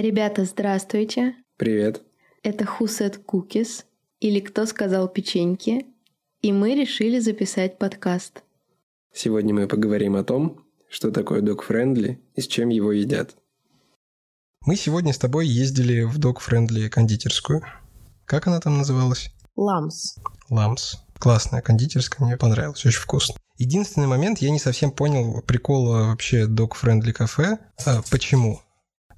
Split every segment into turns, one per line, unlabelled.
Ребята, здравствуйте.
Привет.
Это Who Said Cookies, или Кто сказал печеньки, и мы решили записать подкаст.
Сегодня мы поговорим о том, что такое dog-friendly и с чем его едят.
Мы сегодня с тобой ездили в dog-friendly кондитерскую. Как она там называлась?
Ламс.
Ламс. Классная кондитерская, мне понравилась, очень вкусно. Единственный момент, я не совсем понял прикола вообще dog-friendly кафе. А, почему?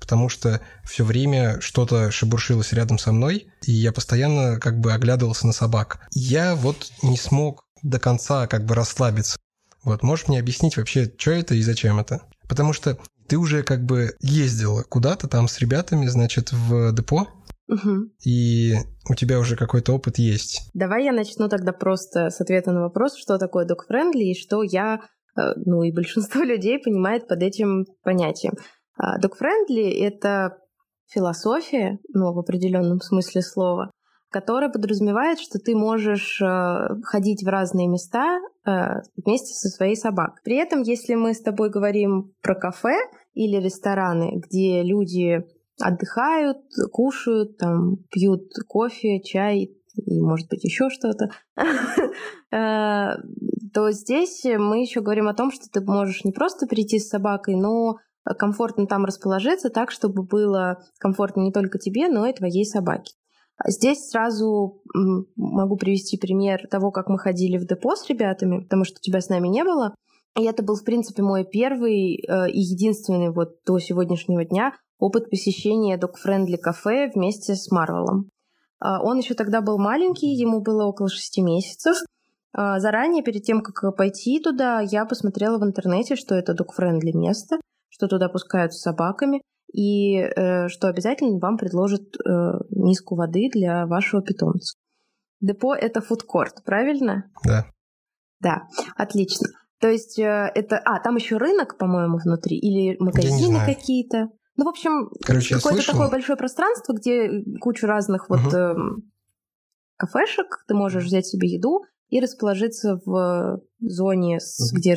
Потому что все время что-то шебуршилось рядом со мной, и я постоянно как бы оглядывался на собак. Я вот не смог до конца как бы расслабиться. Вот, можешь мне объяснить вообще, что это и зачем это? Потому что ты уже как бы ездила куда-то там с ребятами, значит, в депо,
Угу.
и у тебя уже какой-то опыт есть.
Давай я начну тогда просто с ответа на вопрос, что такое dog-friendly и что я, э, ну и большинство людей понимает под этим понятием. А, Dog-friendly — это философия, ну, в определенном смысле слова, которая подразумевает, что ты можешь э, ходить в разные места э, вместе со своей собакой. При этом, если мы с тобой говорим про кафе или рестораны, где люди отдыхают, кушают, там, пьют кофе, чай и, может быть, еще что-то, то здесь мы еще говорим о том, что ты можешь не просто прийти с собакой, но комфортно там расположиться так, чтобы было комфортно не только тебе, но и твоей собаке. А Здесь сразу могу привести пример того, как мы ходили в депо с ребятами, потому что тебя с нами не было. И это был, в принципе, мой первый э, и единственный вот до сегодняшнего дня опыт посещения док-френдли кафе вместе с Марвелом. А, он еще тогда был маленький, ему было около шести месяцев. А, заранее, перед тем, как пойти туда, я посмотрела в интернете, что это док-френдли место — что туда пускают с собаками, и э, что обязательно вам предложат э, миску воды для вашего питомца. Депо — это фудкорт, правильно?
Да.
Да, отлично. То есть э, это... А, там еще рынок, по-моему, внутри, или магазины какие-то. Ну, в общем, какое-то такое большое пространство, где кучу разных вот угу. э, кафешек, ты можешь взять себе еду и расположиться в зоне, угу. где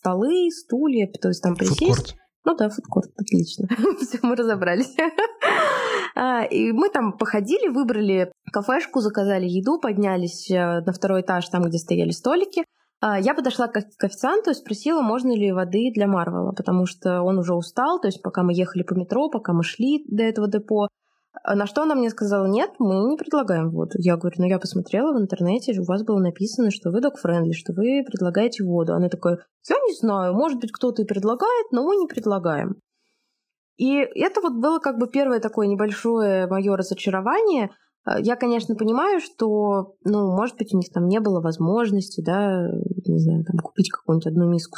столы, стулья, то есть там присесть. Фудкорт. Ну да, фудкорт, отлично. Все, мы разобрались. а, и мы там походили, выбрали кафешку, заказали еду, поднялись э, на второй этаж, там, где стояли столики. А, я подошла к официанту и спросила, можно ли воды для Марвела, потому что он уже устал, то есть пока мы ехали по метро, пока мы шли до этого депо, на что она мне сказала, нет, мы не предлагаем воду. Я говорю, ну я посмотрела в интернете, у вас было написано, что вы док-френдли, что вы предлагаете воду. Она такая, я не знаю, может быть кто-то и предлагает, но мы не предлагаем. И это вот было как бы первое такое небольшое мое разочарование. А, я, конечно, понимаю, что, ну, может быть, у них там не было возможности, да, не знаю, там купить какую-нибудь одну миску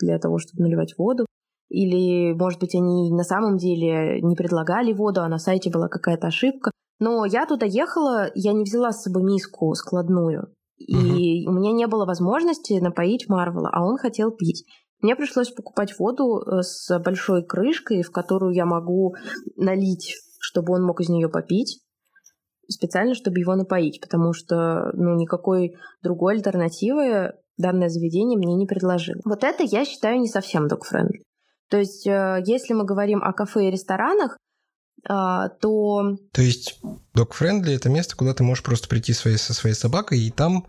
для того, чтобы наливать воду. Или, может быть, они на самом деле не предлагали воду, а на сайте была какая-то ошибка. Но я туда ехала, я не взяла с собой миску складную. И угу. у меня не было возможности напоить Марвела, а он хотел пить. Мне пришлось покупать воду э, с большой крышкой, в которую я могу налить, чтобы он мог из нее попить специально, чтобы его напоить, потому что ну, никакой другой альтернативы данное заведение мне не предложило. Вот это я считаю не совсем dog-friendly. То есть, э, если мы говорим о кафе и ресторанах, а, то...
То есть, dog-friendly — это место, куда ты можешь просто прийти своей, со своей собакой, и там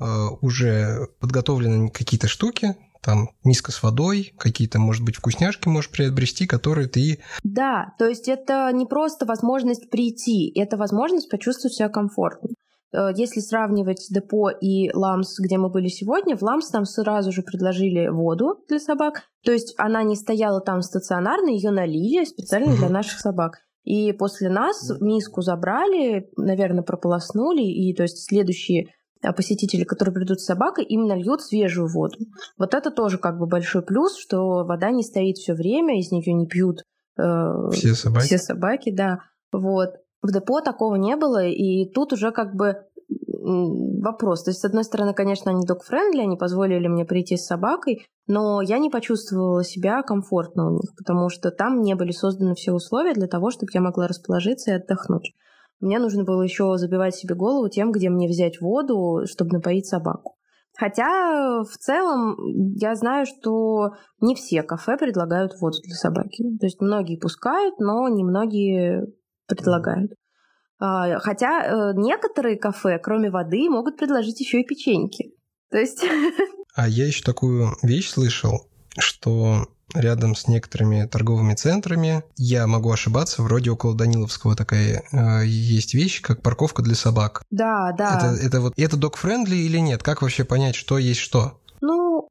э, уже подготовлены какие-то штуки, там миска с водой, какие-то, может быть, вкусняшки можешь приобрести, которые ты...
Да, то есть это не просто возможность прийти, это возможность почувствовать себя комфортно. Э, если сравнивать депо и ламс, где мы были сегодня, в ламс нам сразу же предложили воду для собак. То есть она не стояла там стационарно, ее налили специально для наших собак. И после нас миску забрали, наверное, прополоснули, и то есть следующие э, посетители, которые придут с собакой, им нальют свежую воду. Вот это тоже как бы большой плюс, что вода не стоит все время, из нее не пьют
э, все собаки.
Все собаки, да. Вот. В депо такого не было, и тут уже как бы вопрос. То есть, с одной стороны, конечно, они док-френдли, они позволили мне прийти с собакой, но я не почувствовала себя комфортно у них, потому что там не были созданы все условия для того, чтобы я могла расположиться и отдохнуть. Мне нужно было еще забивать себе голову тем, где мне взять воду, чтобы напоить собаку. Хотя в целом я знаю, что не все кафе предлагают воду для собаки. То есть многие пускают, но немногие предлагают. А, хотя э, некоторые кафе, кроме воды, могут предложить еще и печеньки. То есть...
А я еще такую вещь слышал, что рядом с некоторыми торговыми центрами. Я могу ошибаться, вроде около Даниловского такая э, есть вещь, как парковка для собак.
Да, да.
Это, это вот это док-френдли или нет? Как вообще понять, что есть что?
Ну,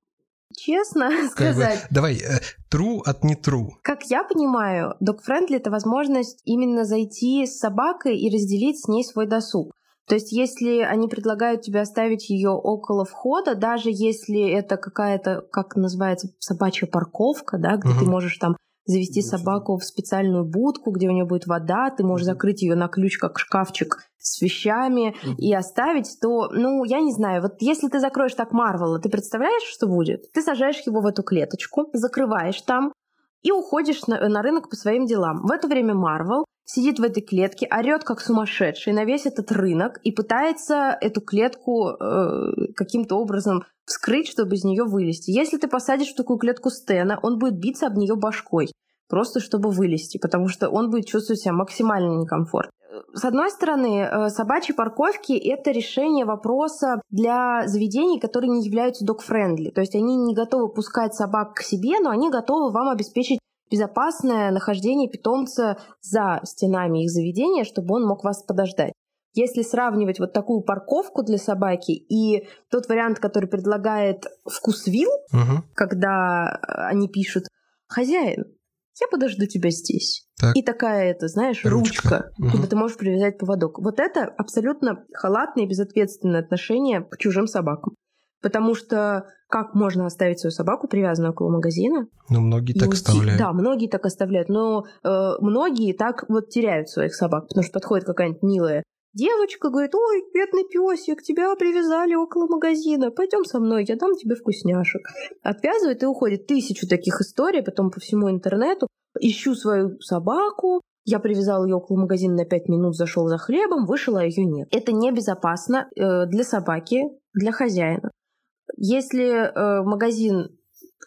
честно
Как бы,
сказать,
давай, э, true от не true.
как я понимаю, dog-friendly — это возможность именно зайти с собакой и разделить с ней свой досуг. То есть, если они предлагают тебе оставить ее около входа, даже если это какая-то, как называется, собачья парковка, да, где
Мгм.
ты можешь там завести собаку в специальную будку, где у нее будет вода, ты можешь закрыть ее на ключ, как шкафчик с вещами и оставить, то, ну, я не знаю, вот если ты закроешь так Марвела, ты представляешь, что будет? Ты сажаешь его в эту клеточку, закрываешь там, и уходишь на, на рынок по своим делам. В это время Марвел сидит в этой клетке, орет как сумасшедший на весь этот рынок и пытается эту клетку э, каким-то образом вскрыть, чтобы из нее вылезти. Если ты посадишь в такую клетку Стена, он будет биться об нее башкой, просто чтобы вылезти, потому что он будет чувствовать себя максимально некомфортно. С одной стороны, э, собачьи парковки — это решение вопроса для заведений, которые не являются dog-friendly. То есть они не готовы пускать собак к себе, но они готовы вам обеспечить безопасное нахождение питомца за стенами их заведения, чтобы он мог вас подождать. Если сравнивать вот такую парковку для собаки и тот вариант, который предлагает вкусвилл,
Мгм.
когда они пишут «Хозяин, я подожду тебя здесь».
Так.
И такая, это, знаешь,
Ручка.
ручка,
Мгм.
куда ты можешь привязать поводок. Вот это абсолютно халатное и безответственное отношение к чужим собакам. Потому что как можно оставить свою собаку привязанную около магазина?
Ну, многие так
уйти?
оставляют.
Да, многие так оставляют. Но э, многие так вот теряют своих собак, потому что подходит какая-нибудь милая девочка, говорит, ой, бедный песик, тебя привязали около магазина, пойдем со мной, я дам тебе вкусняшек. Отвязывает и уходит. Тысячу таких историй, потом по всему интернету. Ищу свою собаку, я привязал ее около магазина на 5 минут, зашел за хлебом, вышел, а ее нет. Это небезопасно э, для собаки, для хозяина. Если э, магазин,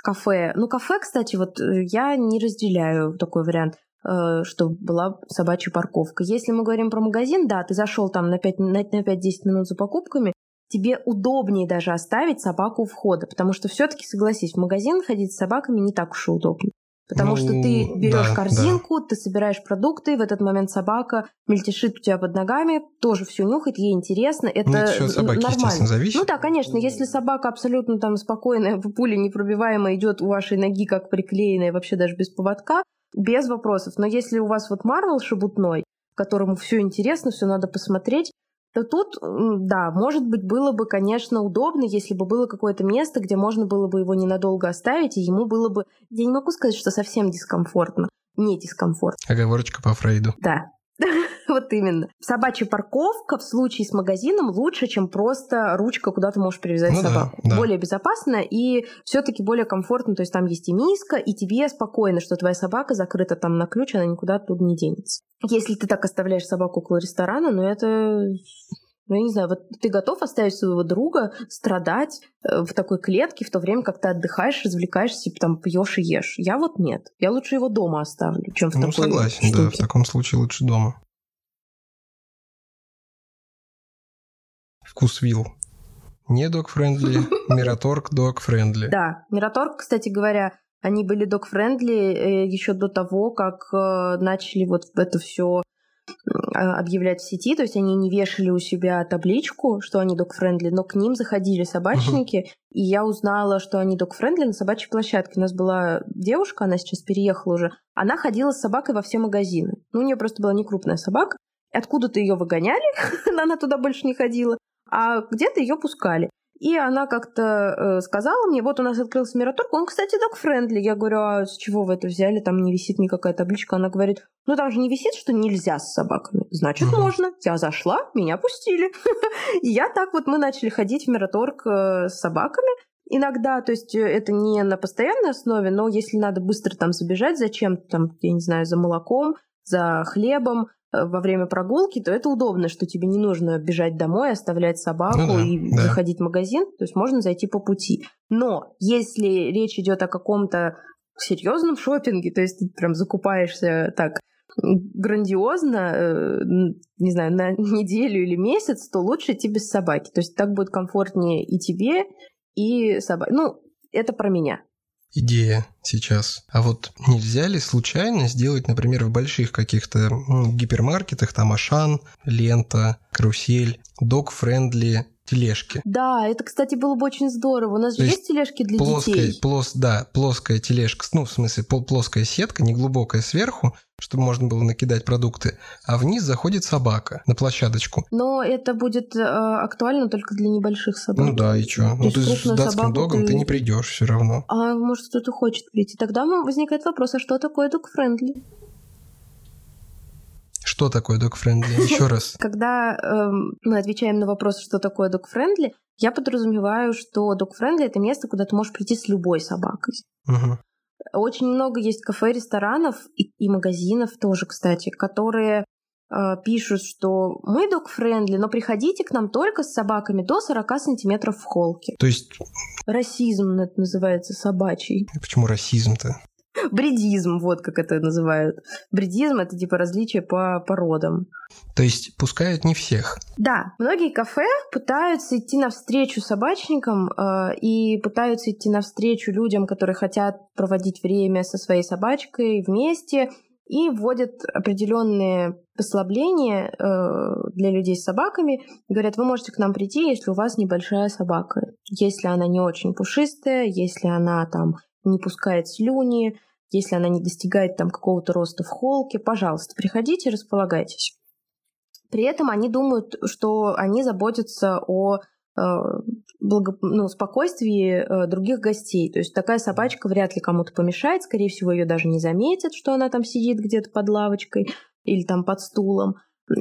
кафе... Ну, кафе, кстати, вот э, я не разделяю такой вариант, э, чтобы была собачья парковка. Если мы говорим про магазин, да, ты зашел там на 5, на, на 5-10 минут за покупками, тебе удобнее даже оставить собаку у входа, потому что все-таки, согласись, в магазин ходить с собаками не так уж и удобно. Потому
Ну,
что ты берешь
да,
корзинку, ты собираешь продукты, в этот момент собака мельтешит у тебя под ногами, тоже все нюхает, ей интересно, это
Ну, это собаки,
нормально.
зависит.
Ну да, конечно, если собака абсолютно там спокойная, пуля непробиваемая, идет у вашей ноги как приклеенная, вообще даже без поводка, без вопросов. Но если у вас вот Марвел шебутной, которому все интересно, все надо посмотреть, то тут, да, может быть, было бы, конечно, удобно, если бы было какое-то место, где можно было бы его ненадолго оставить, и ему было бы, я не могу сказать, что совсем дискомфортно, не дискомфортно,
Оговорочка по Фрейду.
да. Вот именно. Собачья парковка в случае с магазином лучше, чем просто ручка, куда ты можешь привязать
Ну да,
собаку.
да.
Более безопасно и все-таки более комфортно. То есть там есть и миска, и тебе спокойно, что твоя собака закрыта там на ключ, она никуда оттуда не денется. Если ты так оставляешь собаку около ресторана, ну это ну, я не знаю, вот ты готов оставить своего друга страдать э, в такой клетке в то время, как ты отдыхаешь, развлекаешься, и там пьешь и ешь. Я вот нет. Я лучше его дома оставлю, чем в
Ну,
такой
согласен, да, в
штуке.
таком случае лучше дома. Вкусвилл. Не dog-friendly, Мираторг dog-friendly.
Да, Мираторг, кстати говоря, они были dog-friendly еще до того, как э, начали вот это все объявлять в сети, то есть они не вешали у себя табличку, что они dog-friendly, но к ним заходили собачники, и я узнала, что они dog-friendly на собачьей площадке. У нас была девушка, она сейчас переехала уже, она ходила с собакой во все магазины. Ну, у нее просто была не крупная собака, откуда-то ее выгоняли, она туда больше не ходила, а где-то ее пускали. И она как-то э, сказала мне, вот у нас открылся Мираторг, он, кстати, док-френдли. Я говорю, а с чего вы это взяли? Там не висит никакая табличка. Она говорит, ну там же не висит, что нельзя с собаками. Значит,
Мгм.
можно. Я зашла, меня пустили. И я так вот, мы начали ходить в Мираторг э, с собаками иногда, то есть э, это не на постоянной основе, но если надо быстро там забежать зачем-то, там, я не знаю, за молоком, за хлебом во время прогулки, то это удобно, что тебе не нужно бежать домой, оставлять собаку ну да, и да. заходить в магазин, то есть можно зайти по пути. Но если речь идет о каком-то серьезном шопинге, то есть ты прям закупаешься так грандиозно, э, не знаю, на неделю или месяц, то лучше идти без собаки. То есть так будет комфортнее и тебе, и собаке. Ну, это про меня
идея сейчас. А вот нельзя ли случайно сделать, например, в больших каких-то гипермаркетах, там Ашан, Лента, Карусель, док-френдли тележки.
Да, это, кстати, было бы очень здорово. У нас То же есть, тележки для
плоская,
детей.
Плос, да, плоская тележка, ну, в смысле, плоская сетка, не глубокая сверху, чтобы можно было накидать продукты, а вниз заходит собака на площадочку.
Но это будет э, актуально только для небольших собак.
Ну да, и что? Ну ты с датским догом ты... ты не придешь все равно.
А может кто-то хочет прийти. Тогда возникает вопрос, а что такое dog-friendly?
Что такое dog-friendly? Еще раз.
Когда эм, мы отвечаем на вопрос, что такое dog-friendly, я подразумеваю, что dog-friendly — это место, куда ты можешь прийти с любой собакой.
Угу.
Очень много есть кафе, ресторанов и, и магазинов тоже, кстати, которые э, пишут, что мы dog-friendly, но приходите к нам только с собаками до 40 сантиметров в холке.
То есть...
Расизм это называется собачий.
Почему расизм-то?
Бредизм, вот как это называют. Бредизм — это типа различие по породам.
То есть пускают не всех?
Да. Многие кафе пытаются идти навстречу собачникам э, и пытаются идти навстречу людям, которые хотят проводить время со своей собачкой вместе, и вводят определенные послабления э, для людей с собаками. Говорят, вы можете к нам прийти, если у вас небольшая собака. Если она не очень пушистая, если она там не пускает слюни, если она не достигает там какого-то роста в холке, пожалуйста, приходите, располагайтесь. При этом они думают, что они заботятся о э, благо, ну, спокойствии э, других гостей. То есть такая собачка вряд ли кому-то помешает, скорее всего, ее даже не заметят, что она там сидит где-то под лавочкой или там под стулом,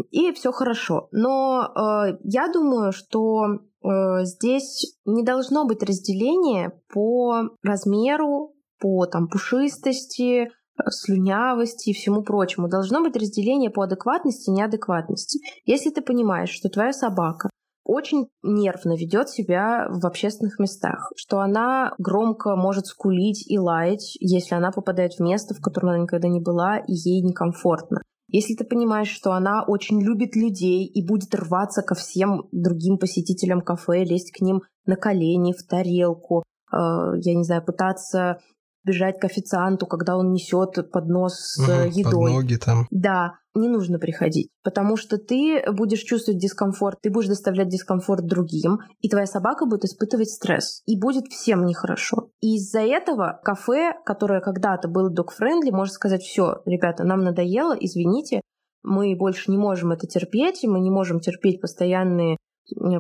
и все хорошо. Но э, я думаю, что Э, здесь не должно быть разделения по размеру, по там, пушистости, э, слюнявости и всему прочему. Должно быть разделение по адекватности и неадекватности. Если ты понимаешь, что твоя собака очень нервно ведет себя в общественных местах, что она громко может скулить и лаять, если она попадает в место, в котором она никогда не была, и ей некомфортно. Если ты понимаешь, что она очень любит людей и будет рваться ко всем другим посетителям кафе, лезть к ним на колени, в тарелку, э, я не знаю, пытаться бежать к официанту, когда он несет поднос с угу, едой.
Под ноги там.
Да, не нужно приходить, потому что ты будешь чувствовать дискомфорт, ты будешь доставлять дискомфорт другим, и твоя собака будет испытывать стресс, и будет всем нехорошо. И из-за этого кафе, которое когда-то было dog-friendly, может сказать, все, ребята, нам надоело, извините, мы больше не можем это терпеть, мы не можем терпеть постоянные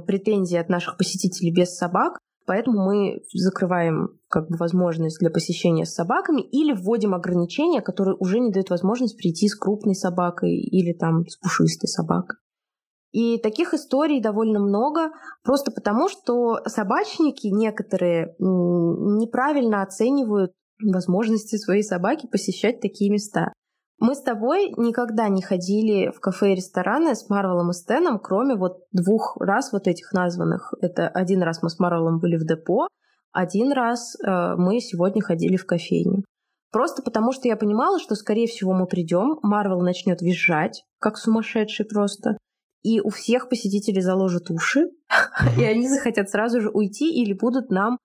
претензии от наших посетителей без собак, Поэтому мы закрываем как бы возможность для посещения с собаками или вводим ограничения, которые уже не дают возможность прийти с крупной собакой или там с пушистой собакой. И таких историй довольно много, просто потому что собачники некоторые неправильно оценивают возможности своей собаки посещать такие места. Мы с тобой никогда не ходили в кафе и рестораны с Марвелом и Стеном, кроме вот двух раз вот этих названных. Это один раз мы с Марвелом были в депо, один раз э, мы сегодня ходили в кофейню. Просто потому, что я понимала, что, скорее всего, мы придем, Марвел начнет визжать, как сумасшедший просто, и у всех посетителей заложат уши, и они захотят сразу же уйти или будут нам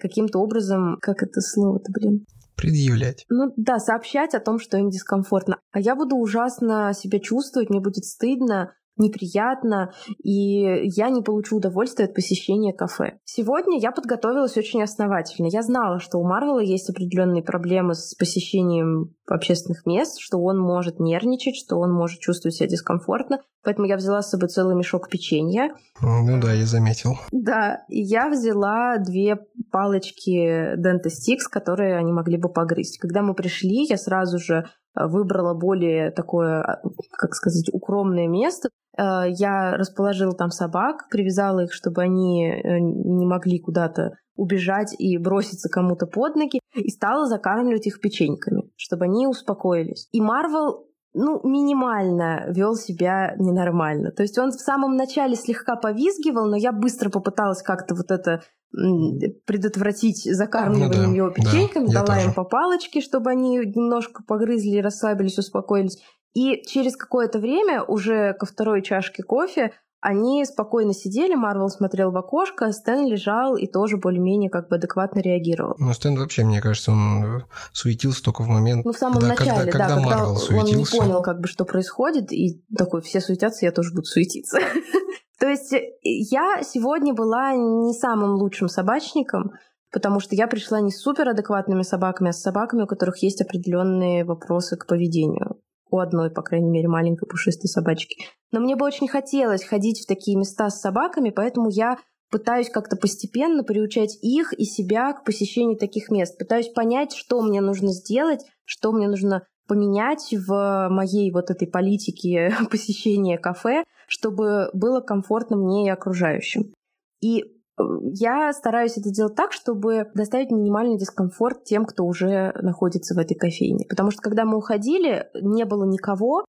каким-то образом, как это слово-то, блин,
предъявлять.
Ну да, сообщать о том, что им дискомфортно. А я буду ужасно себя чувствовать, мне будет стыдно, неприятно, и я не получу удовольствия от посещения кафе. Сегодня я подготовилась очень основательно. Я знала, что у Марвела есть определенные проблемы с посещением общественных мест, что он может нервничать, что он может чувствовать себя дискомфортно. Поэтому я взяла с собой целый мешок печенья.
Ну да, я заметил.
Да, и я взяла две палочки Dentastix, которые они могли бы погрызть. Когда мы пришли, я сразу же выбрала более такое, а, как сказать, укромное место. Э, я расположила там собак, привязала их, чтобы они э, не могли куда-то убежать и броситься кому-то под ноги, и стала закармливать их печеньками, чтобы они успокоились. И Марвел ну, минимально вел себя ненормально. То есть он в самом начале слегка повизгивал, но я быстро попыталась как-то вот это предотвратить закармливанием ну, да, его печеньками, да, дала им по палочке, чтобы они немножко погрызли, расслабились, успокоились. И через какое-то время, уже ко второй чашке кофе, они спокойно сидели, Марвел смотрел в окошко, Стэн лежал и тоже более-менее как бы адекватно реагировал.
Ну, Стэн вообще, мне кажется, он суетился только в момент...
Ну, в самом
когда,
начале,
когда,
да,
когда,
когда он
суетился.
не понял, как бы, что происходит, и такой, все суетятся, я тоже буду суетиться. То есть э, я сегодня была не самым лучшим собачником, потому что я пришла не с суперадекватными собаками, а с собаками, у которых есть определенные вопросы к поведению у одной, по крайней мере, маленькой пушистой собачки. Но мне бы очень хотелось ходить в такие места с собаками, поэтому я пытаюсь как-то постепенно приучать их и себя к посещению таких мест. Пытаюсь понять, что мне нужно сделать, что мне нужно поменять в моей вот этой политике посещения кафе, чтобы было комфортно мне и окружающим. И я стараюсь это делать так, чтобы доставить минимальный дискомфорт тем, кто уже находится в этой кофейне. Потому что когда мы уходили, не было никого,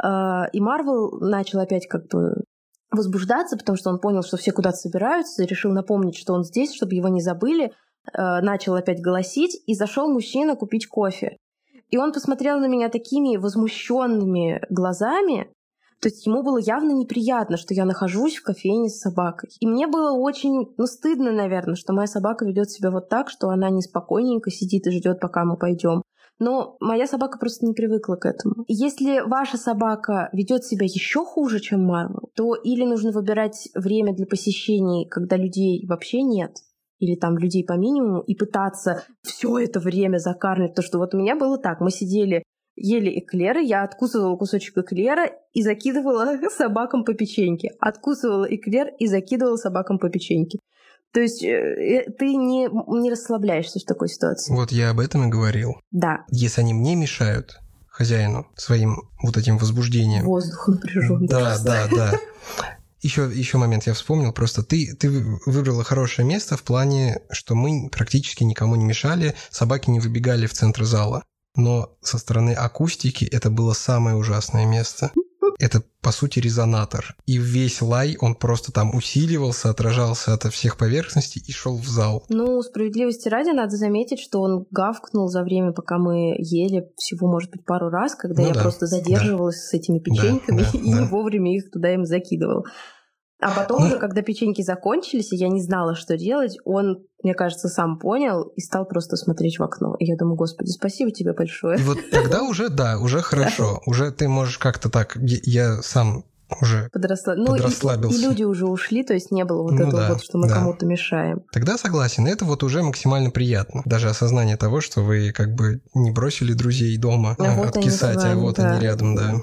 а, и Марвел начал опять как бы возбуждаться, потому что он понял, что все куда-то собираются, решил напомнить, что он здесь, чтобы его не забыли, а, начал опять голосить, и зашел мужчина купить кофе. И он посмотрел на меня такими возмущенными глазами, то есть ему было явно неприятно, что я нахожусь в кофейне с собакой. И мне было очень, ну, стыдно, наверное, что моя собака ведет себя вот так, что она неспокойненько сидит и ждет, пока мы пойдем. Но моя собака просто не привыкла к этому. Если ваша собака ведет себя еще хуже, чем Марвел, то или нужно выбирать время для посещений, когда людей вообще нет, или там людей по минимуму, и пытаться все это время закармливать. То, что вот у меня было так, мы сидели ели эклеры, я откусывала кусочек эклера и закидывала собакам по печеньке. Откусывала эклер и закидывала собакам по печеньке. То есть э, э, ты не, не расслабляешься в такой ситуации.
Вот я об этом и говорил.
Да.
Если они мне мешают, хозяину, своим вот этим возбуждением.
Воздух напряженный.
Да, да, да. Еще, еще момент я вспомнил, просто ты, ты выбрала хорошее место в плане, что мы практически никому не мешали, собаки не выбегали в центр зала но со стороны акустики это было самое ужасное место. Это, по сути, резонатор. И весь лай, он просто там усиливался, отражался от всех поверхностей и шел в зал.
Ну, справедливости ради, надо заметить, что он гавкнул за время, пока мы ели всего, может быть, пару раз, когда ну, я да, просто задерживалась да. с этими печеньками да, да, и да. вовремя их туда им закидывал. А потом ну, уже, когда печеньки закончились, и я не знала, что делать, он, мне кажется, сам понял и стал просто смотреть в окно. И я думаю, господи, спасибо тебе большое.
И вот тогда уже, да, уже хорошо. Уже ты можешь как-то так... Я сам уже Подросла... ну, подрасслабился.
И, и люди уже ушли, то есть не было вот ну, этого да, вот, что мы да. кому-то мешаем.
Тогда согласен, это вот уже максимально приятно. Даже осознание того, что вы как бы не бросили друзей дома а вот откисать, а вот да. они рядом, да.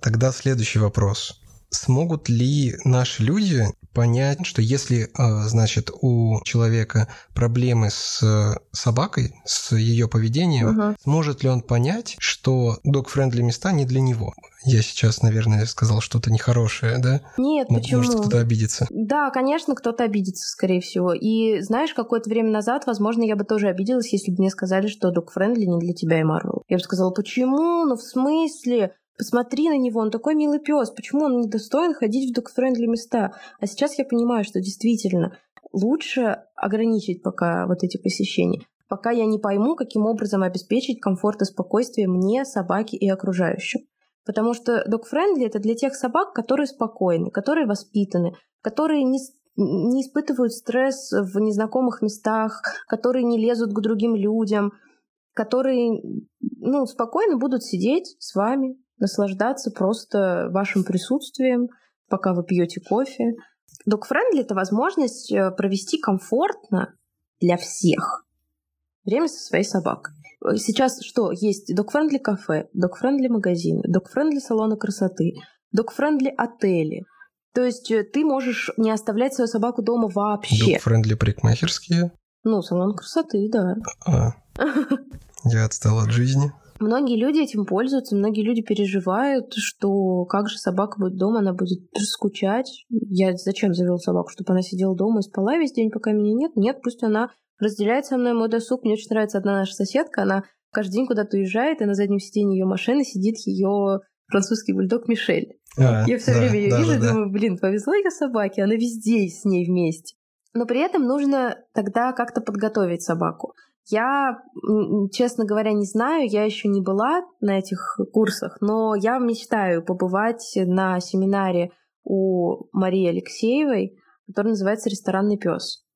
Тогда следующий вопрос смогут ли наши люди понять, что если, а, значит, у человека проблемы с собакой, с ее поведением, угу. сможет ли он понять, что док-френдли места не для него? Я сейчас, наверное, сказал что-то нехорошее, да?
Нет,
Может,
почему?
Может, кто-то обидится.
Да, конечно, кто-то обидится, скорее всего. И знаешь, какое-то время назад, возможно, я бы тоже обиделась, если бы мне сказали, что dog-friendly не для тебя и Марвел. Я бы сказала, почему? Ну, в смысле? Посмотри на него, он такой милый пес. Почему он не достоин ходить в dog-friendly места? А сейчас я понимаю, что действительно лучше ограничить пока вот эти посещения, пока я не пойму, каким образом обеспечить комфорт и спокойствие мне, собаке и окружающим. Потому что dog-friendly это для тех собак, которые спокойны, которые воспитаны, которые не, не испытывают стресс в незнакомых местах, которые не лезут к другим людям, которые ну, спокойно будут сидеть с вами, наслаждаться просто вашим присутствием, пока вы пьете кофе. Dog-friendly — это возможность э, провести комфортно для всех время со своей собакой. Сейчас что? Есть dog-friendly кафе, dog-friendly магазины, dog-friendly салоны красоты, dog-friendly отели. То есть э, ты можешь не оставлять свою собаку дома вообще.
Dog-friendly парикмахерские?
Ну, салон красоты, да.
А, я отстал от жизни.
Многие люди этим пользуются, многие люди переживают, что как же собака будет дома, она будет скучать. Я зачем завел собаку, чтобы она сидела дома и спала весь день, пока меня нет? Нет, пусть она разделяет со мной мой досуг. Мне очень нравится одна наша соседка, она каждый день куда-то уезжает, и на заднем сиденье ее машины сидит ее французский бульдог Мишель.
А,
Я все
да,
время ее
да,
вижу
да,
и
да.
думаю, блин, повезло ее собаке, она везде с ней вместе. Но при этом нужно тогда как-то подготовить собаку. Я, честно говоря, не знаю, я еще не была на этих курсах, но я мечтаю побывать на семинаре у Марии Алексеевой, который называется «Ресторанный пес».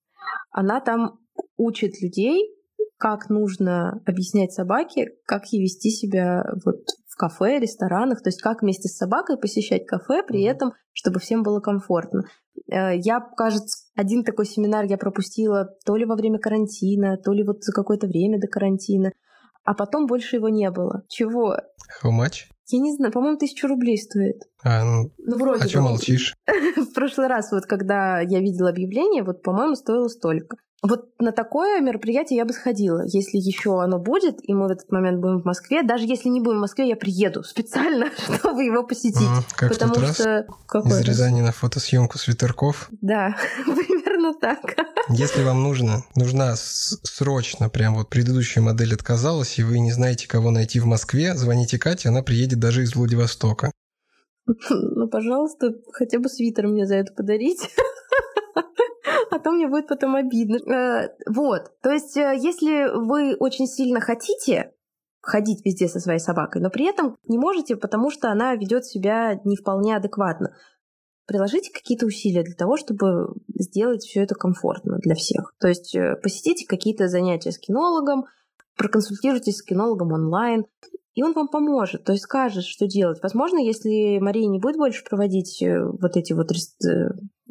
Она там учит людей, как нужно объяснять собаке, как ей вести себя вот в кафе, ресторанах, то есть как вместе с собакой посещать кафе, при этом, чтобы всем было комфортно. Э, Я, кажется, один такой семинар я пропустила то ли во время карантина, то ли вот за какое-то время до карантина, а потом больше его не было. Чего?
How much?
Я не знаю, по-моему, тысячу рублей стоит.
А, ну,
Ну, вроде
а что молчишь?
В прошлый раз, вот когда я видела объявление, вот, по-моему, стоило столько. Вот на такое мероприятие я бы сходила, если еще оно будет, и мы в этот момент будем в Москве. Даже если не будем в Москве, я приеду специально, чтобы его посетить.
М, Как в
потому
тот раз
что... Какой
из
раз?
Рязани на фотосъемку с ветерков.
Да, примерно так.
Если вам нужно, нужна срочно, прям вот предыдущая модель отказалась, и вы не знаете, кого найти в Москве, звоните Кате, она приедет даже из Владивостока.
Ну, пожалуйста, хотя бы свитер мне за это подарить. А то мне будет потом обидно. Э, Вот. То есть, э, если вы очень сильно хотите ходить везде со своей собакой, но при этом не можете, потому что она ведет себя не вполне адекватно, приложите какие-то усилия для того, чтобы сделать все это комфортно для всех. То есть э, посетите какие-то занятия с кинологом, проконсультируйтесь с кинологом онлайн, и он вам поможет, то есть скажет, что делать. Возможно, если Мария не будет больше проводить вот эти вот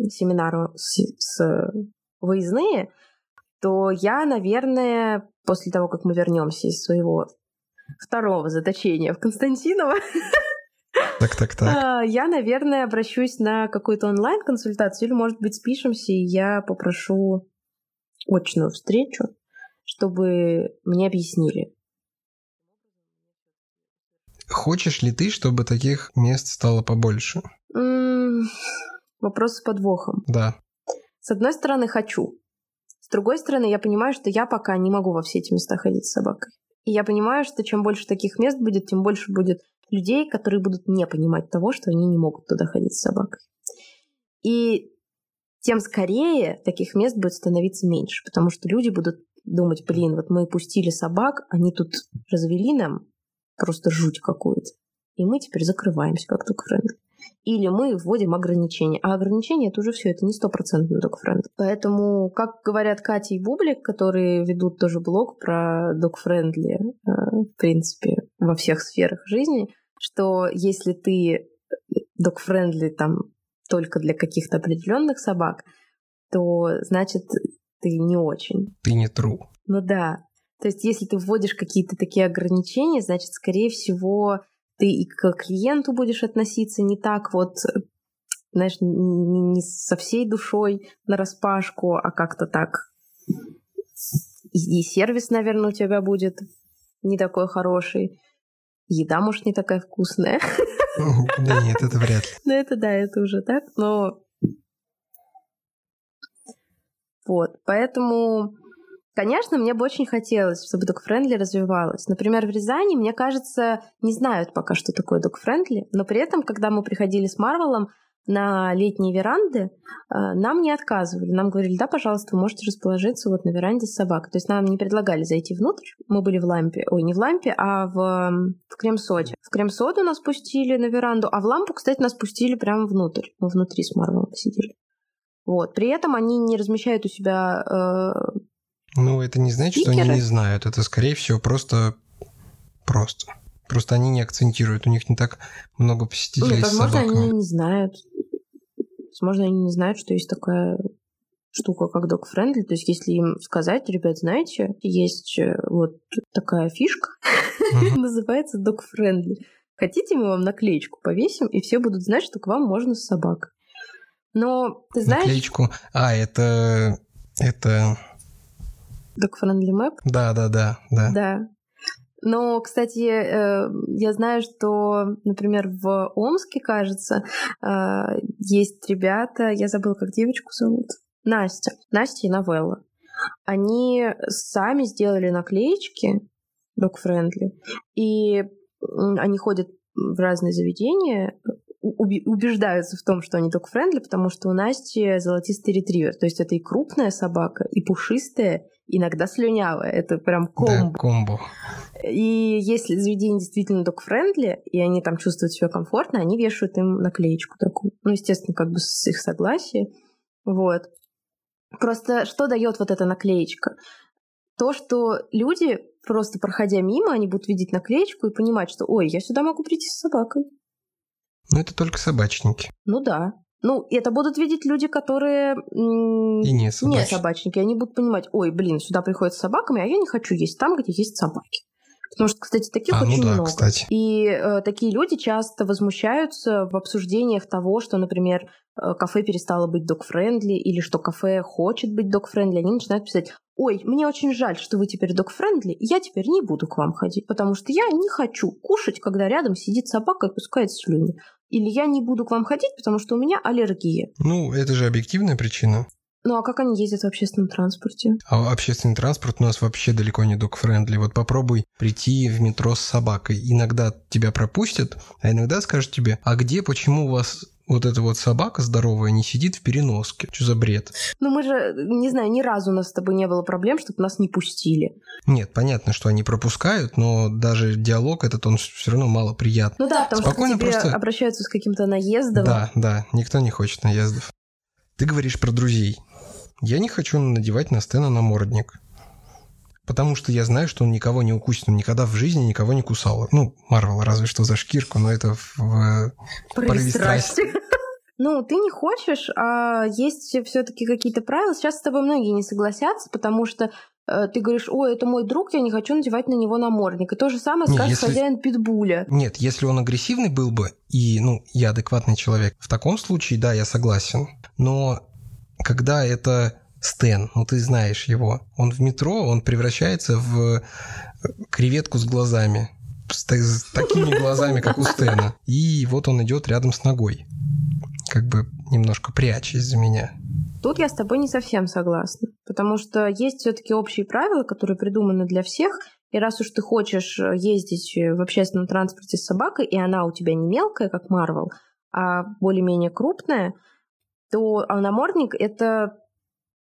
э, семинары с, с выездные, то я, наверное, после того, как мы вернемся из своего второго заточения в Константиново,
Так, так, так.
а, я, наверное, обращусь на какую-то онлайн-консультацию или, может быть, спишемся, и я попрошу очную встречу, чтобы мне объяснили.
Хочешь ли ты, чтобы таких мест стало побольше?
Вопрос с подвохом.
Да.
С одной стороны, хочу. С другой стороны, я понимаю, что я пока не могу во все эти места ходить с собакой. И я понимаю, что чем больше таких мест будет, тем больше будет людей, которые будут не понимать того, что они не могут туда ходить с собакой. И тем скорее таких мест будет становиться меньше, потому что люди будут думать, блин, вот мы пустили собак, они тут развели нам просто жуть какую-то. И мы теперь закрываемся как только френд. Или мы вводим ограничения. А ограничения это уже все, это не стопроцентный док-френд. Поэтому, как говорят Катя и Бублик, которые ведут тоже блог про док-френдли, э, в принципе, во всех сферах жизни, что если ты док-френдли там только для каких-то определенных собак, то значит ты не очень.
Ты не true.
Ну да. То есть, если ты вводишь какие-то такие ограничения, значит, скорее всего, ты и к клиенту будешь относиться не так вот, знаешь, не, со всей душой на распашку, а как-то так. И, и сервис, наверное, у тебя будет не такой хороший. Еда, может, не такая вкусная.
Да нет, это вряд ли.
Ну, это да, это уже так, но... Вот, поэтому, конечно, мне бы очень хотелось, чтобы dog-friendly развивалось. Например, в Рязани, мне кажется, не знают пока, что такое dog-friendly, но при этом, когда мы приходили с Марвелом на летние веранды, э, нам не отказывали. Нам говорили, да, пожалуйста, вы можете расположиться вот на веранде с собакой. То есть нам не предлагали зайти внутрь. Мы были в лампе, ой, не в лампе, а в, в крем-соде. В крем-соду нас пустили на веранду, а в лампу, кстати, нас пустили прямо внутрь. Мы внутри с Марвелом сидели. Вот. При этом они не размещают у себя э,
Ну, это не значит, что они
Спикеры?
не знают. Это, скорее всего, просто... Просто. Просто они не акцентируют. У них не так много посетителей
Нет,
с
возможно,
собаками.
они не знают. Возможно, они не знают, что есть такая штука, как dog-friendly. То есть, если им сказать, ребят, знаете, есть э, вот такая фишка, называется dog-friendly. Хотите, мы вам наклеечку повесим, и все будут знать, что к вам можно с собакой. Но ты знаешь,
Наклеечку. А, это... Это...
dog-friendly map,
Да, да, да, да.
да. Но, кстати, э, я знаю, что, например, в Омске, кажется, э, есть ребята, я забыла, как девочку зовут, Настя, Настя и Новелла. Они сами сделали наклеечки dog-friendly, и они ходят в разные заведения, убеждаются в том, что они dog-friendly, потому что у Насти золотистый ретривер. То есть это и крупная собака, и пушистая, иногда слюнявая. Это прям комбо.
Да, комбо.
И если заведение действительно dog-friendly, и они там чувствуют себя комфортно, они вешают им наклеечку такую. Ну, естественно, как бы с их согласия. Вот. Просто что дает вот эта наклеечка? То, что люди, просто проходя мимо, они будут видеть наклеечку и понимать, что ой, я сюда могу прийти с собакой.
Ну, это только собачники.
Ну да. Ну, это будут видеть люди, которые
и не, собачники.
не собачники. Они будут понимать, ой, блин, сюда приходят с собаками, а я не хочу есть там, где есть собаки. Потому что, кстати, таких
а,
очень
ну да,
много.
Кстати.
И э, такие люди часто возмущаются в обсуждениях того, что, например, э, кафе перестало быть dog-friendly, или что кафе хочет быть dog-friendly. Они начинают писать, ой, мне очень жаль, что вы теперь dog-friendly, я теперь не буду к вам ходить, потому что я не хочу кушать, когда рядом сидит собака и пускает слюни. Или я не буду к вам ходить, потому что у меня аллергия.
Ну, это же объективная причина.
Ну а как они ездят в общественном транспорте?
А общественный транспорт у нас вообще далеко не dog-friendly. Вот попробуй прийти в метро с собакой. Иногда тебя пропустят, а иногда скажут тебе, а где, почему у вас вот эта вот собака здоровая не сидит в переноске. Что за бред?
Ну мы же, не знаю, ни разу у нас с тобой не было проблем, чтобы нас не пустили.
Нет, понятно, что они пропускают, но даже диалог этот, он все равно мало приятный.
Ну да, потому Спокойно что к тебе просто... обращаются с каким-то наездом.
Да, да, никто не хочет наездов. Ты говоришь про друзей. Я не хочу надевать на Стена намордник. Потому что я знаю, что он никого не укусит. Он никогда в жизни никого не кусал. Ну, Марвел разве что за шкирку, но это в, в
порыве страсти. Ну, ты не хочешь, а есть все-таки какие-то правила. Сейчас с тобой многие не согласятся, потому что э, ты говоришь, ой, это мой друг, я не хочу надевать на него намордник. И то же самое скажет если... хозяин питбуля.
Нет, если он агрессивный был бы, и, ну, я адекватный человек, в таком случае, да, я согласен. Но когда это Стэн, ну ты знаешь его, он в метро, он превращается в э, креветку с глазами, с, с такими глазами, как у Стэна. И вот он идет рядом с ногой, как бы немножко прячась за меня.
Тут я с тобой не совсем согласна, потому что есть все-таки общие правила, которые придуманы для всех, и раз уж ты хочешь ездить в общественном транспорте с собакой, и она у тебя не мелкая, как Марвел, а более-менее крупная, то намордник — это,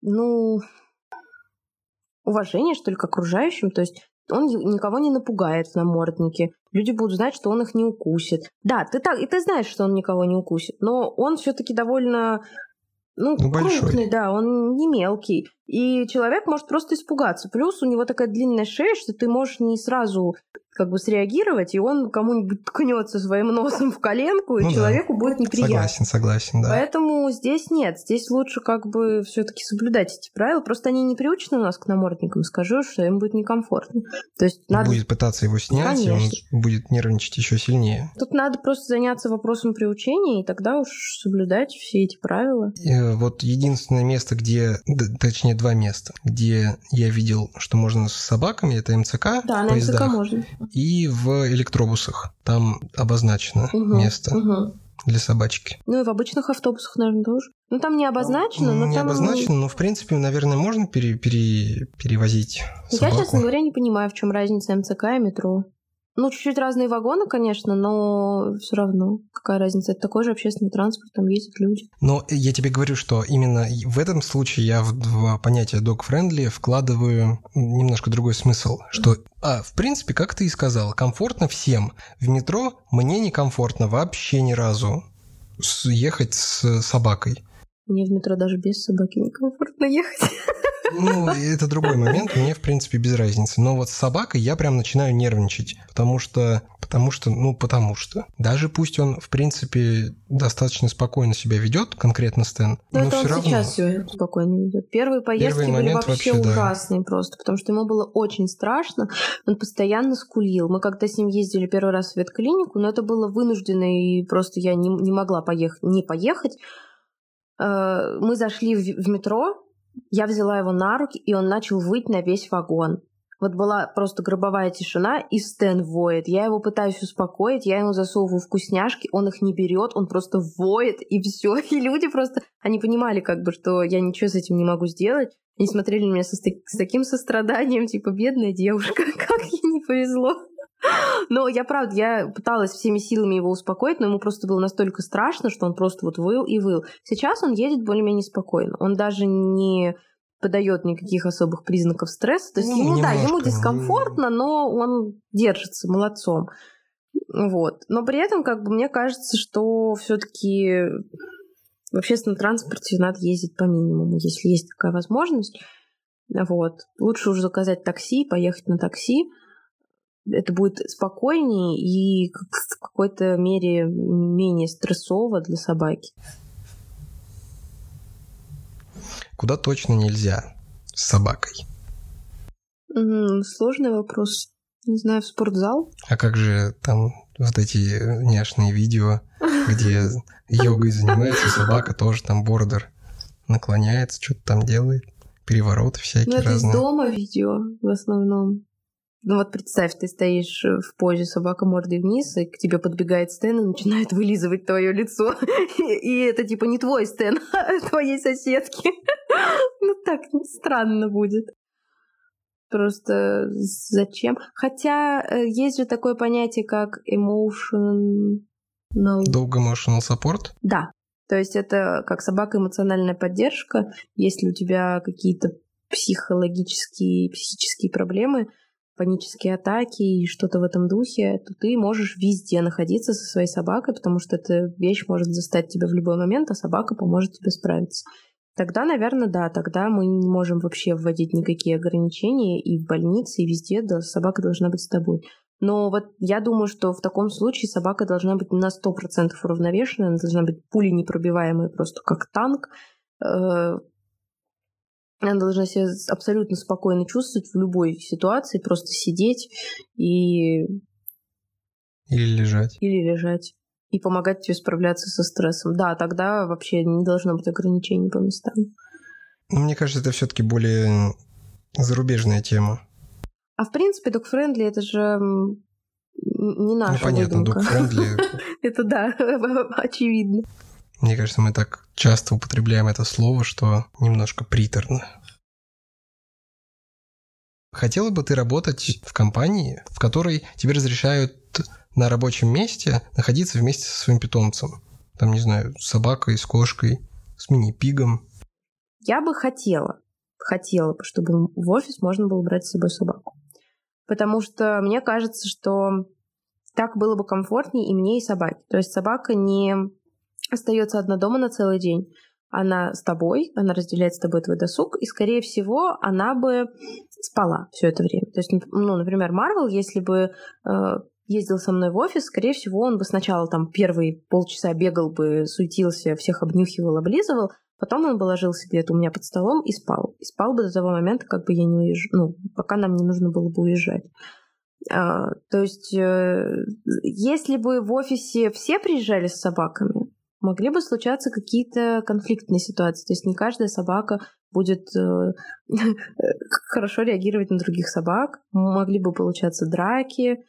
ну, уважение, что ли, к окружающим. То есть он никого не напугает в наморднике. Люди будут знать, что он их не укусит. Да, ты так, и ты знаешь, что он никого не укусит, но он все-таки довольно ну, ну крупный, большой. да, он не мелкий. И человек может просто испугаться. Плюс у него такая длинная шея, что ты можешь не сразу как бы среагировать, и он кому-нибудь ткнется своим носом в коленку, и ну человеку да. будет неприятно.
Согласен, согласен, да.
Поэтому здесь нет, здесь лучше как бы все-таки соблюдать эти правила. Просто они не приучены у нас к намордникам, скажу, что им будет некомфортно. То есть надо...
Будет пытаться его снять, Конечно. и он будет нервничать еще сильнее.
Тут надо просто заняться вопросом приучения, и тогда уж соблюдать все эти правила.
И э, вот единственное место, где, точнее два места, где я видел, что можно с собаками, это МЦК.
Да, на МЦК можно
и в электробусах. Там обозначено угу, место. Угу для собачки.
Ну и в обычных автобусах, наверное, тоже. Ну там не обозначено, но
не
там...
обозначено, но в принципе, наверное, можно пере, пере, перевозить
собаку. Я, честно говоря, не понимаю, в чем разница МЦК и метро. Ну, чуть-чуть разные вагоны, конечно, но все равно. Какая разница? Это такой же общественный транспорт, там ездят люди.
Но я тебе говорю, что именно в этом случае я в, в понятие dog-friendly вкладываю немножко другой смысл. Что, а, в принципе, как ты и сказал, комфортно всем. В метро мне некомфортно вообще ни разу ехать с собакой.
Мне в метро даже без собаки некомфортно ехать.
Ну, это другой момент, мне, в принципе, без разницы. Но вот с собакой я прям начинаю нервничать, потому что, потому что, ну, потому что. Даже пусть он, в принципе, достаточно спокойно себя ведет, конкретно Стэн,
но,
но
это
все
он
равно...
сейчас себя спокойно ведет. Первые поездки Первый были вообще, вообще ужасные да. просто, потому что ему было очень страшно, он постоянно скулил. Мы когда с ним ездили первый раз в ветклинику, но это было вынуждено, и просто я не, не могла поехать, не поехать. Э, мы зашли в метро, я взяла его на руки, и он начал выть на весь вагон. Вот была просто гробовая тишина, и Стэн воет. Я его пытаюсь успокоить, я ему засовываю вкусняшки, он их не берет, он просто воет, и все. И люди просто, они понимали, как бы, что я ничего с этим не могу сделать. Они смотрели на меня со, с таким состраданием, типа, бедная девушка, как ей не повезло. Но я, правда, я пыталась всеми силами его успокоить, но ему просто было настолько страшно, что он просто вот выл и выл. Сейчас он едет более-менее спокойно. Он даже не подает никаких особых признаков стресса. То есть
Ну,
ему, да, ему дискомфортно, но он держится молодцом. Вот. Но при этом, как бы, мне кажется, что все-таки в общественном транспорте надо ездить по минимуму, если есть такая возможность. Вот. Лучше уже заказать такси, поехать на такси. Это будет спокойнее и в какой-то мере менее стрессово для собаки.
Куда точно нельзя с собакой?
Сложный вопрос. Не знаю, в спортзал?
А как же там вот эти няшные видео, где йогой занимается собака, тоже там бордер наклоняется, что-то там делает, перевороты
Ну,
всякие
это из дома видео в основном. Ну вот представь, ты стоишь э, в позе собака мордой вниз, и к тебе подбегает Стэн и начинает вылизывать твое лицо. И это типа не твой Стэн, а твоей соседки. Ну так странно будет. Просто зачем? Хотя э, есть же такое понятие, как emotional...
Долго emotional support?
Да. То есть это как собака эмоциональная поддержка. Если у тебя какие-то психологические, психические проблемы, панические атаки и что-то в этом духе, то ты можешь везде находиться со своей собакой, потому что эта вещь может застать тебя в любой момент, а собака поможет тебе справиться. Тогда, наверное, да, тогда мы не можем вообще вводить никакие ограничения и в больнице, и везде, да, собака должна быть с тобой. Но вот я думаю, что в таком случае собака должна быть на 100% уравновешенная, она должна быть пули непробиваемая, просто как танк. Она должна себя абсолютно спокойно чувствовать в любой ситуации, просто сидеть и...
Или лежать?
или лежать. И помогать тебе справляться со стрессом. Да, тогда вообще не должно быть ограничений по местам.
Ну, мне кажется, это все-таки более зарубежная тема.
А в принципе, dog-friendly это же не
Ну,
наша
понятно,
выдумка.
dog-friendly.
Это да, очевидно.
Мне кажется, мы так часто употребляем это слово, что немножко приторно. Хотела бы ты работать в компании, в которой тебе разрешают на рабочем месте находиться вместе со своим питомцем? Там, не знаю, с собакой, с кошкой, с мини-пигом.
Я бы хотела, хотела бы, чтобы в офис можно было брать с собой собаку. Потому что мне кажется, что так было бы комфортнее и мне, и собаке. То есть собака не остается одна дома на целый день. Она с тобой, она разделяет с тобой твой досуг, и, скорее всего, она бы спала все это время. То есть, ну, например, Марвел, если бы э, ездил со мной в офис, скорее всего, он бы сначала там первые полчаса бегал бы, суетился, всех обнюхивал, облизывал, потом он бы ложился где-то у меня под столом и спал. И спал бы до того момента, как бы я не уезжала, ну, пока нам не нужно было бы уезжать. А, то есть, э, если бы в офисе все приезжали с собаками, могли бы случаться какие-то конфликтные ситуации. То есть не каждая собака будет э, хорошо реагировать на других собак. Могли бы получаться драки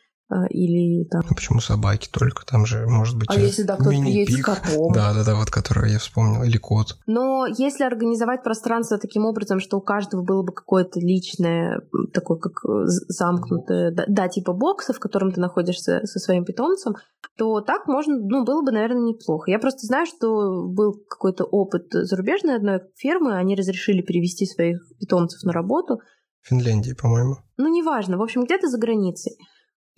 или там...
А почему собаки только? Там же может быть
А если, да, кто-то приедет с котом?
Да, да, да, вот которого я вспомнил. Или кот.
Но если организовать пространство таким образом, что у каждого было бы какое-то личное, такое как э, замкнутое, да, да, типа бокса, в котором ты находишься со своим питомцем, то так можно, ну, было бы, наверное, неплохо. Я просто знаю, что был какой-то опыт зарубежной одной фирмы, они разрешили перевести своих питомцев на работу,
В Финляндии, по-моему.
ну, неважно, в общем, где-то за границей.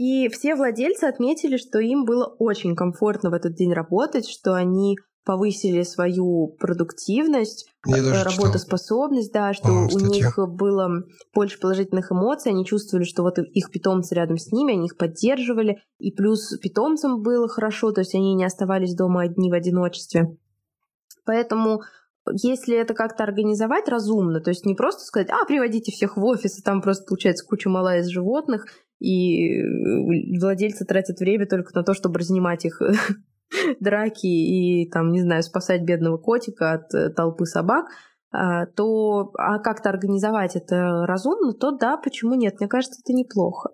И все владельцы отметили, что им было очень комфортно в этот день работать, что они повысили свою продуктивность, э,
тоже читал.
работоспособность, да, что
По-моему,
у них было больше положительных эмоций, они чувствовали, что вот их питомцы рядом с ними, они их поддерживали, и плюс питомцам было хорошо, то есть они не оставались дома одни в одиночестве. Поэтому если это как-то организовать разумно, то есть не просто сказать, а, приводите всех в офис, и там просто получается куча мала из животных, и э, владельцы тратят время только на то, чтобы разнимать их драки и, там, не знаю, спасать бедного котика от э, толпы собак, а, то а как-то организовать это разумно, то да, почему нет? Мне кажется, это неплохо.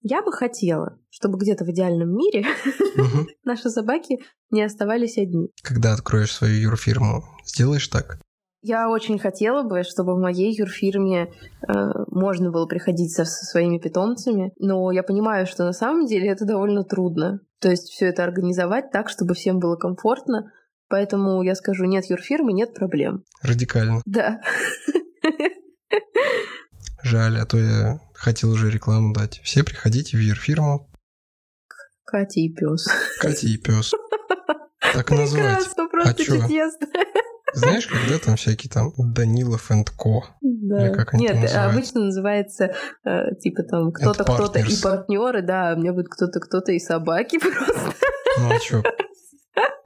Я бы хотела, чтобы где-то в идеальном мире наши собаки не оставались одни.
Когда откроешь свою юрфирму, сделаешь так?
Я очень хотела бы, чтобы в моей юрфирме э, можно было приходить со, со своими питомцами, но я понимаю, что на самом деле это довольно трудно. То есть все это организовать так, чтобы всем было комфортно. Поэтому я скажу, нет юрфирмы, нет проблем.
Радикально.
Да.
Жаль, а то я хотел уже рекламу дать. Все приходите в юрфирму.
Катя и пес.
Катя и пес. Так назвать.
Прекрасно, просто
А
чудесно.
Знаешь, когда там всякие там Данилов энд Ко?
Да.
Или как они
Нет,
называются?
обычно называется э, типа там кто-то, кто-то и партнеры, да, а у меня будет кто-то, кто-то и собаки просто.
Ну а чё?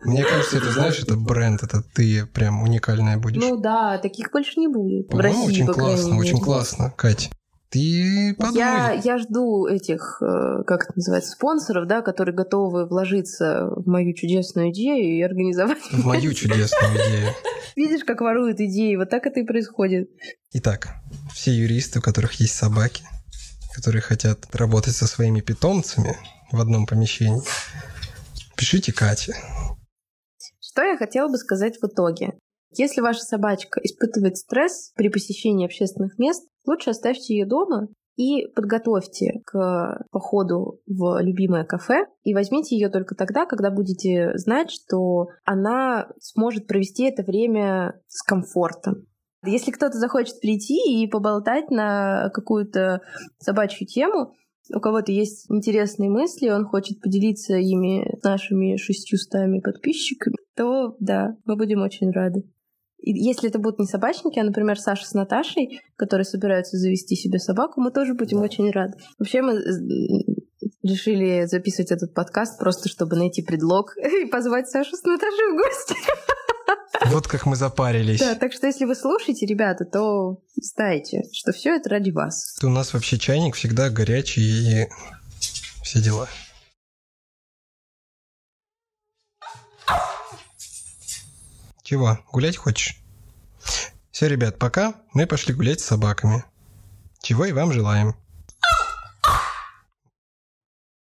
Мне кажется, это, знаешь, это бренд, это ты прям уникальная будешь.
Ну да, таких больше не будет. В
По-моему,
России,
очень
по
классно, очень
мере.
классно. Кать, ты подумай.
Я, я жду этих, э, как это называется, спонсоров, да, которые готовы вложиться в мою чудесную идею и организовать.
В мою чудесную идею.
Видишь, как воруют идеи, вот так это и происходит.
Итак, все юристы, у которых есть собаки, которые хотят работать со своими питомцами в одном помещении, пишите Кате.
Что я хотела бы сказать в итоге? Если ваша собачка испытывает стресс при посещении общественных мест, лучше оставьте ее дома и подготовьте к походу в любимое кафе и возьмите ее только тогда, когда будете знать, что она сможет провести это время с комфортом. Если кто-то захочет прийти и поболтать на какую-то собачью тему, у кого-то есть интересные мысли, он хочет поделиться ими с нашими шестьюстами подписчиками, то да, мы будем очень рады. Если это будут не собачники, а, например, Саша с Наташей, которые собираются завести себе собаку, мы тоже будем очень рады. Вообще мы э, решили записывать этот подкаст просто, чтобы найти предлог и позвать Сашу с Наташей в гости.
Вот как мы запарились.
Да, так что если вы слушаете, ребята, то знаете, что все это ради вас.
У нас вообще чайник всегда горячий и все дела. Чего, гулять хочешь? Все, ребят, пока. Мы пошли гулять с собаками. Чего и вам желаем.